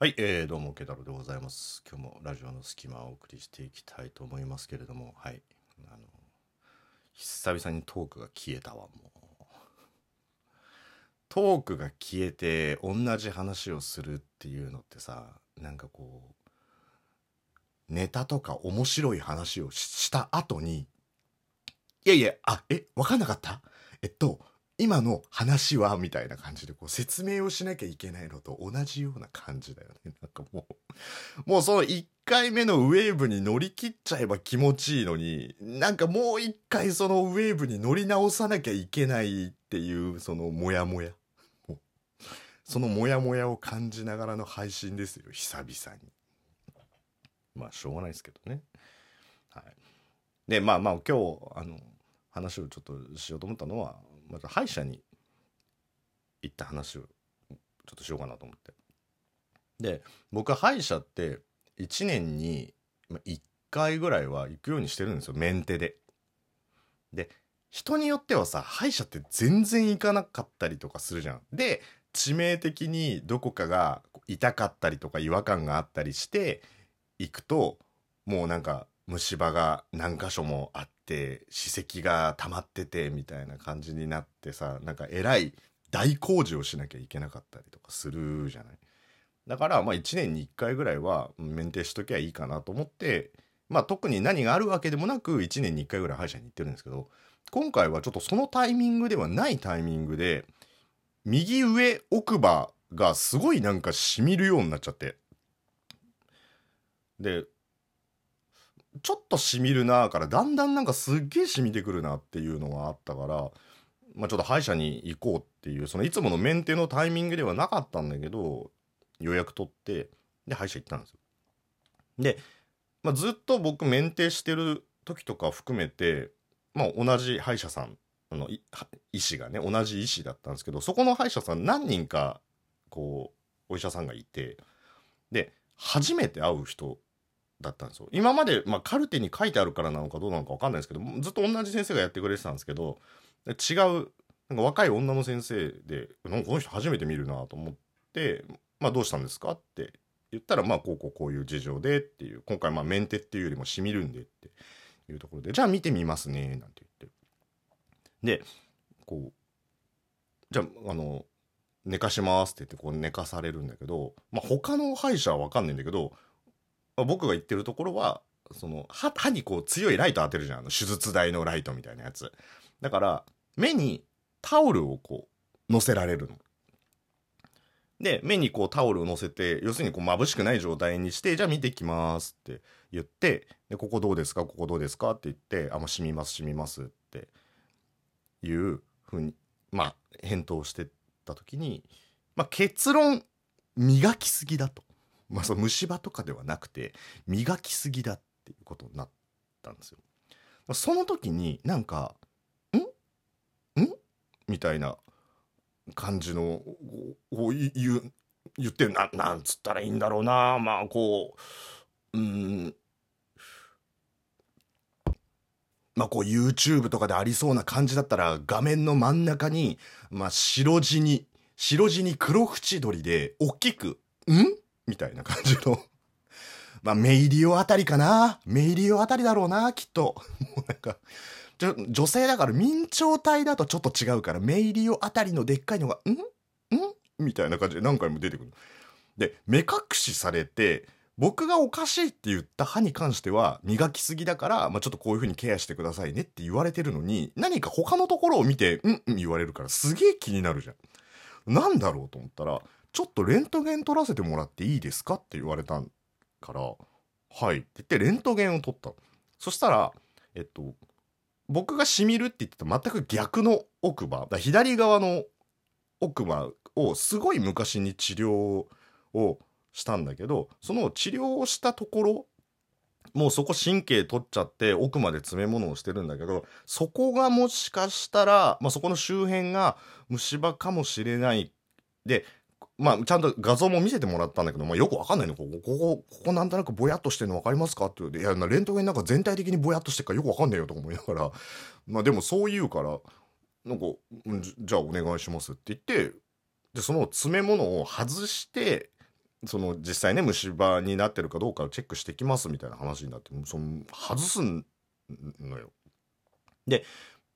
はい、えー、どうも、ケタロでございます。今日もラジオの隙間をお送りしていきたいと思いますけれども、はい。あの、久々にトークが消えたわ、もう。トークが消えて、同じ話をするっていうのってさ、なんかこう、ネタとか面白い話をしした後に、いやいや、あ、え、わかんなかった？えっと、今の話はみたいな感じでこう説明をしなきゃいけないのと同じような感じだよね。なんかもう、もうその1回目のウェーブに乗り切っちゃえば気持ちいいのに、なんかもう1回そのウェーブに乗り直さなきゃいけないっていうそのモヤモヤ。そのモヤモヤを感じながらの配信ですよ、久々に。まあしょうがないですけどね。はい。で、まあまあ今日、あの、話をちょっとしようと思ったのは、まず歯医者に行った話をちょっとしようかなと思って。で、僕は歯医者って1年に1回ぐらいは行くようにしてるんですよ、メンテで。で、人によってはさ、歯医者って全然行かなかったりとかするじゃん。で、致命的にどこかが痛かったりとか違和感があったりして行くと、もうなんか虫歯が何箇所もあっって歯石が溜まっててみたいな感じになってさなんかえらい大工事をしなきゃいけなかったりとかするじゃない？だからまあ1年に1回ぐらいはメンテしときゃいいかなと思ってまあ特に何があるわけでもなく1年に1回ぐらい歯医者に行ってるんですけど今回はちょっとそのタイミングではないタイミングで右上奥歯がすごいなんかしみるようになっちゃって。でちょっとしみるなからだんだんなんかすっげえしみてくるなっていうのがあったから、まあ、ちょっと歯医者に行こうっていうそのいつものメンテのタイミングではなかったんだけど予約取ってで歯医者行ったんですよ。で、まあ、ずっと僕メンテしてる時とか含めて、まあ、同じ歯医者さんあの医師がね同じ医師だったんですけどそこの歯医者さん何人かこうお医者さんがいてで初めて会う人だったんですよ今まで、まあ、カルテに書いてあるからなのかどうなのか分かんないですけどずっと同じ先生がやってくれてたんですけど違うなんか若い女の先生でなんかこの人初めて見るなと思って「まあ、どうしたんですか?」って言ったら「まあこうこうこういう事情で」っていう今回まあメンテっていうよりもしみるんでっていうところで「じゃあ見てみますね」なんて言ってでこうじゃああの寝かしますって言ってこう寝かされるんだけど、まあ、他の歯医者は分かんないんだけど僕が言ってるところはその歯歯にこう強いライト当てるじゃん。あの手術台のライトみたいなやつ。だから目にタオルをこう乗せられるの。で目にこうタオルを乗せて要するにこう眩しくない状態にしてじゃあ見てきますって言ってでここどうですか？ここどうですか？って言ってあもう染みます染みますっていうふうにまあ返答してた時に、まあ、結論磨きすぎだと。まあ、その虫歯とかではなくて磨きすぎだっていうことになったんですよ。その時になんか「ん？ん?」みたいな感じのこう言う言ってななんつったらいいんだろうなまあこううんまあこう YouTube とかでありそうな感じだったら画面の真ん中に、まあ、白地に白地に黒縁取りで大きく「ん?」みたいな感じの。まあ、メイリオあたりかなメイリオあたりだろうな、きっと。もうなんか、ちょ女性だから明朝体だとちょっと違うから、メイリオあたりのでっかいのが、ん？ん？みたいな感じで何回も出てくる。で、目隠しされて、僕がおかしいって言った歯に関しては、磨きすぎだから、まあ、ちょっとこういう風にケアしてくださいねって言われてるのに、何か他のところを見てう、ん？うん？言われるからすげえ気になるじゃん。なんだろうと思ったら、ちょっとレントゲン取らせてもらっていいですかって言われたから、はいって言ってレントゲンを取った。そしたら、えっと、僕がしみるって言ってた全く逆の奥歯、だ左側の奥歯をすごい昔に治療をしたんだけど、その治療をしたところ、もうそこ神経取っちゃって奥まで詰め物をしてるんだけど、そこがもしかしたら、まあ、そこの周辺が虫歯かもしれない。で、まあ、ちゃんと画像も見せてもらったんだけど、まあ、よくわかんないの。ここ、ここ、ここなんとなくぼやっとしてるの分かりますか？って言うて、いや、レントゲンなんか全体的にぼやっとしてるからよくわかんないよとか思いながら、まあ、でもそう言うから、なんか、じゃあお願いしますって言って、で、その詰め物を外して、その実際ね虫歯になってるかどうかをチェックしてきますみたいな話になってその外すのよ。で、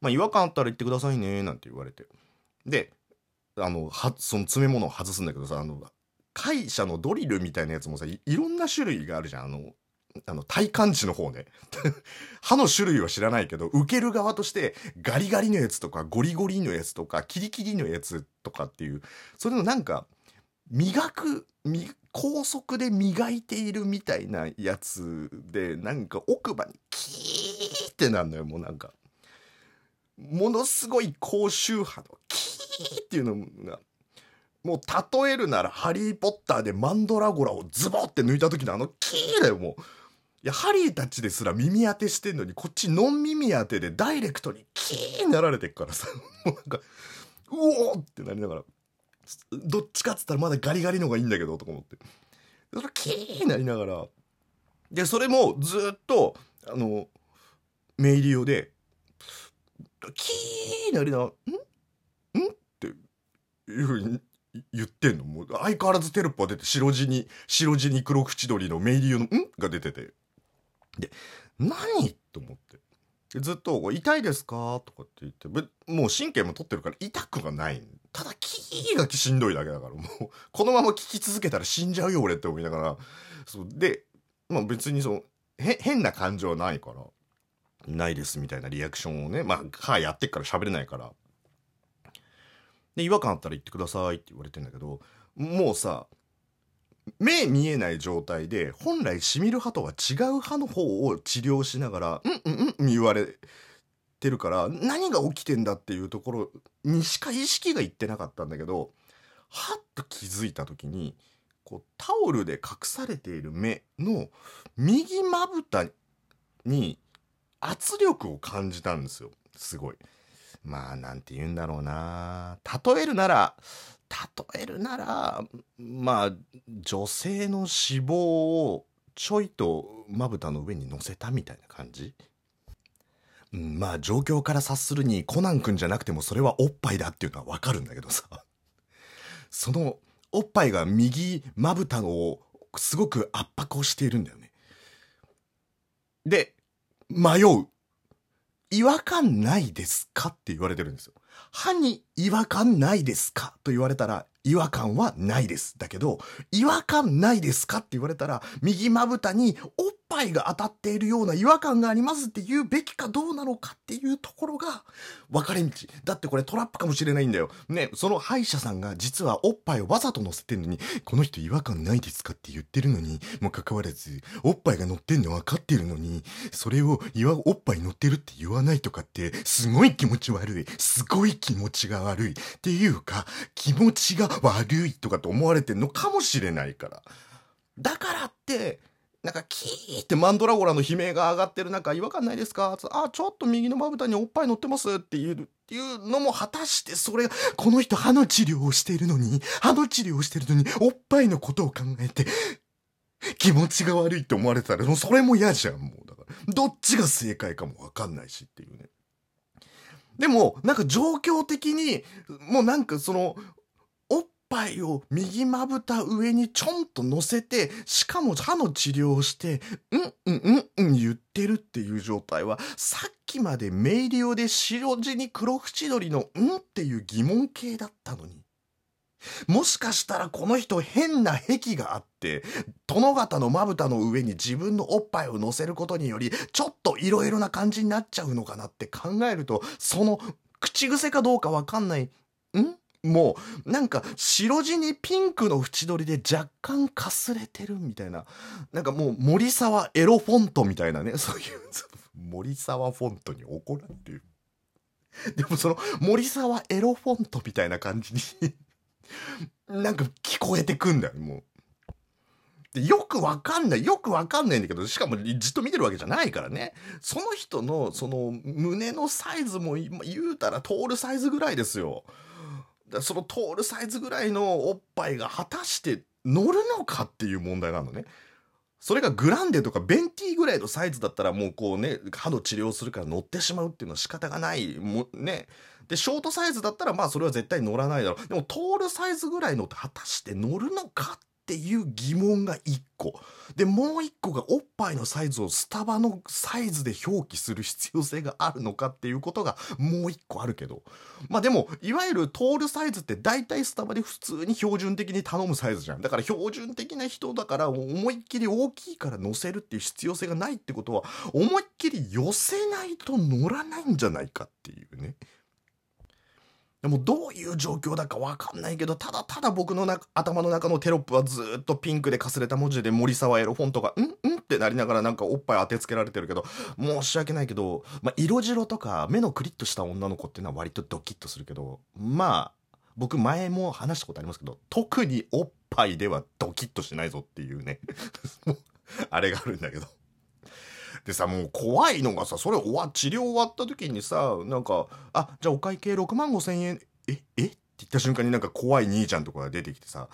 まあ、違和感あったら言ってくださいねなんて言われてであのはその詰め物を外すんだけどさあの会社のドリルみたいなやつもさいろんな種類があるじゃん。あのあの体感値の方ね。歯の種類は知らないけど受ける側としてガリガリのやつとかゴリゴリのやつとかキリキリのやつとかっていうそれのなんか磨く高速で磨いているみたいなやつでなんか奥歯にキーってなんのよもうなんか。ものすごい高周波のキーっていうのがもう例えるなら「ハリー・ポッター」でマンドラゴラをズボって抜いた時のあのキーだよもう。いやハリーたちですら耳当てしてんのにこっちノン耳当てでダイレクトにキーになられてっからさもうなんかうおーってなりながらどっちかっつったらまだガリガリの方がいいんだけどとか思ってそれキーになりながらでそれもずっとあのメイリオでキーなりながら「ん?」いうふうに言ってんの？もう相変わらずテロップは出て白地に白地に黒縁取りのメイリオの「ん?」が出てて。で何？と思って。ずっと「痛いですか?」とかって言って。もう神経も取ってるから痛くはない。ただキーがしんどいだけだから。もうこのまま聞き続けたら死んじゃうよ俺って思いながら。そうで、まあ、別にその変な感情はないから。ないですみたいなリアクションをね。まあ歯やってっから喋れないから。で違和感あったら言ってくださいって言われてんだけどもうさ目見えない状態で本来しみる歯とは違う歯の方を治療しながら「うんうんうん」言われてるから何が起きてんだっていうところにしか意識がいってなかったんだけどはっと気づいた時にこうタオルで隠されている目の右まぶたに圧力を感じたんですよすごい。まあなんて言うんだろうな。例えるなら例えるならまあ女性の脂肪をちょいとまぶたの上に乗せたみたいな感じ、まあ状況から察するにコナン君じゃなくてもそれはおっぱいだっていうのはわかるんだけどさ。そのおっぱいが右まぶたをすごく圧迫をしているんだよね。で迷う。違和感ないですかって言われてるんですよ。歯に違和感ないですか？と言われたら、違和感はないです。だけど、違和感ないですか？って言われたら、右まぶたにおっぱいが当たっているような違和感がありますって言うべきかどうなのかっていうところが分かれ道。だってこれトラップかもしれないんだよ。ね、その歯医者さんが実はおっぱいをわざと乗せてんのに、この人違和感ないですか？って言ってるのに、もかかわらず、おっぱいが乗ってんの分かってるのに、それをおっぱい乗ってるって言わないとかって、すごい気持ち悪い。すごいい気持ちが悪い。っていうか、気持ちが悪いとかと思われてんのかもしれないから。だからって、なんかキーってマンドラゴラの悲鳴が上がってる中違和感ないですか？あちょっと右のまぶたにおっぱい乗ってますって言うっていうのも果たしてそれこの人歯の治療をしているのに歯の治療をしているのにおっぱいのことを考えて気持ちが悪いって思われてたらそれも嫌じゃんもうだからどっちが正解かもわかんないしっていうねでもなんか状況的にもうなんかそのぱいを右まぶた上にちょんと乗せて、しかも歯の治療をして、うんうんうんうん言ってるっていう状態は、さっきまで明瞭で白地に黒縁取りのうんっていう疑問形だったのに。もしかしたらこの人変な癖があって、殿方のまぶたの上に自分のおっぱいを乗せることにより、ちょっと色々な感じになっちゃうのかなって考えると、その口癖かどうかわかんない、ん？もうなんか白地にピンクの縁取りで若干かすれてるみたいな。なんかもう森沢エロフォントみたいなね。そういう 森沢フォントに怒られてる。でもその森沢エロフォントみたいな感じになんか聞こえてくんだよもう。でよくわかんない。よくわかんないんだけど、しかもじっと見てるわけじゃないからね。その人の、その、胸のサイズも言うたら通るサイズぐらいですよ。その通るサイズぐらいのおっぱいが果たして乗るのかっていう問題なのね。それがグランデとかベンティーぐらいのサイズだったらもうこうね歯の治療するから乗ってしまうっていうのは仕方がないもねでショートサイズだったらまあそれは絶対乗らないだろうでも通るサイズぐらいのって果たして乗るのかってっていう疑問が1個。で、もう1個がおっぱいのサイズをスタバのサイズで表記する必要性があるのかっていうことがもう1個あるけど。まあでも、いわゆるトールサイズって大体スタバで普通に標準的に頼むサイズじゃん。だから標準的な人だから思いっきり大きいから乗せるっていう必要性がないってことは、思いっきり寄せないと乗らないんじゃないかっていうね。でもどういう状況だかわかんないけど、ただただ僕のな頭の中のテロップはずっとピンクでかすれた文字で森沢エロフォントが、んんってなりながらなんかおっぱい当てつけられてるけど、申し訳ないけど、まあ、色白とか目のクリッとした女の子っていうのは割とドキッとするけど、まあ、僕前も話したことありますけど、特におっぱいではドキッとしないぞっていうね。あれがあるんだけど。でさ、もう怖いのがさ、それ終わ、治療終わった時にさ、なんか、あ、じゃあお会計6万5千円、え、え？って言った瞬間になんか怖い兄ちゃんとかが出てきてさ、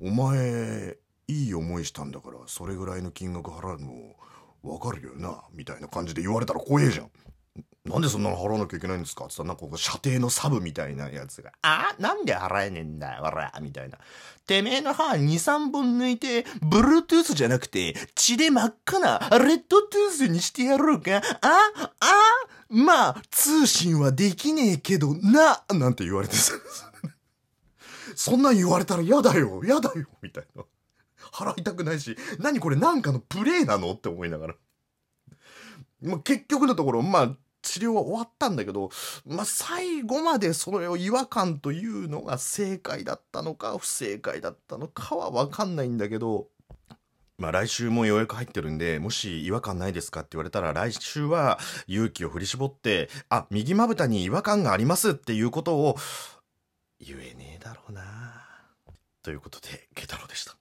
お前、いい思いしたんだから、それぐらいの金額払うの、わかるよな、みたいな感じで言われたら怖えじゃん。なんでそんなの払わなきゃいけないんですか？つってさ、なんかこう射程のサブみたいなやつが、あなんで払えねえんだよ、ほら、みたいな。てめえの歯2、3本抜いて、ブルートゥースじゃなくて、血で真っ赤なレッドトゥースにしてやろうか。ああまあ、通信はできねえけどな、なんて言われてさ。そんなん言われたら嫌だよ、嫌だよ、みたいな。払いたくないし、何これなんかのプレイなの？って思いながら。ま、結局のところ、まあ、治療は終わったんだけど、まあ、最後までその違和感というのが正解だったのか不正解だったのかは分かんないんだけど、まあ来週もようやく入ってるんで、もし違和感ないですかって言われたら来週は勇気を振り絞って、あ、右まぶたに違和感がありますっていうことを言えねえだろうな。ということで、ケタロでした。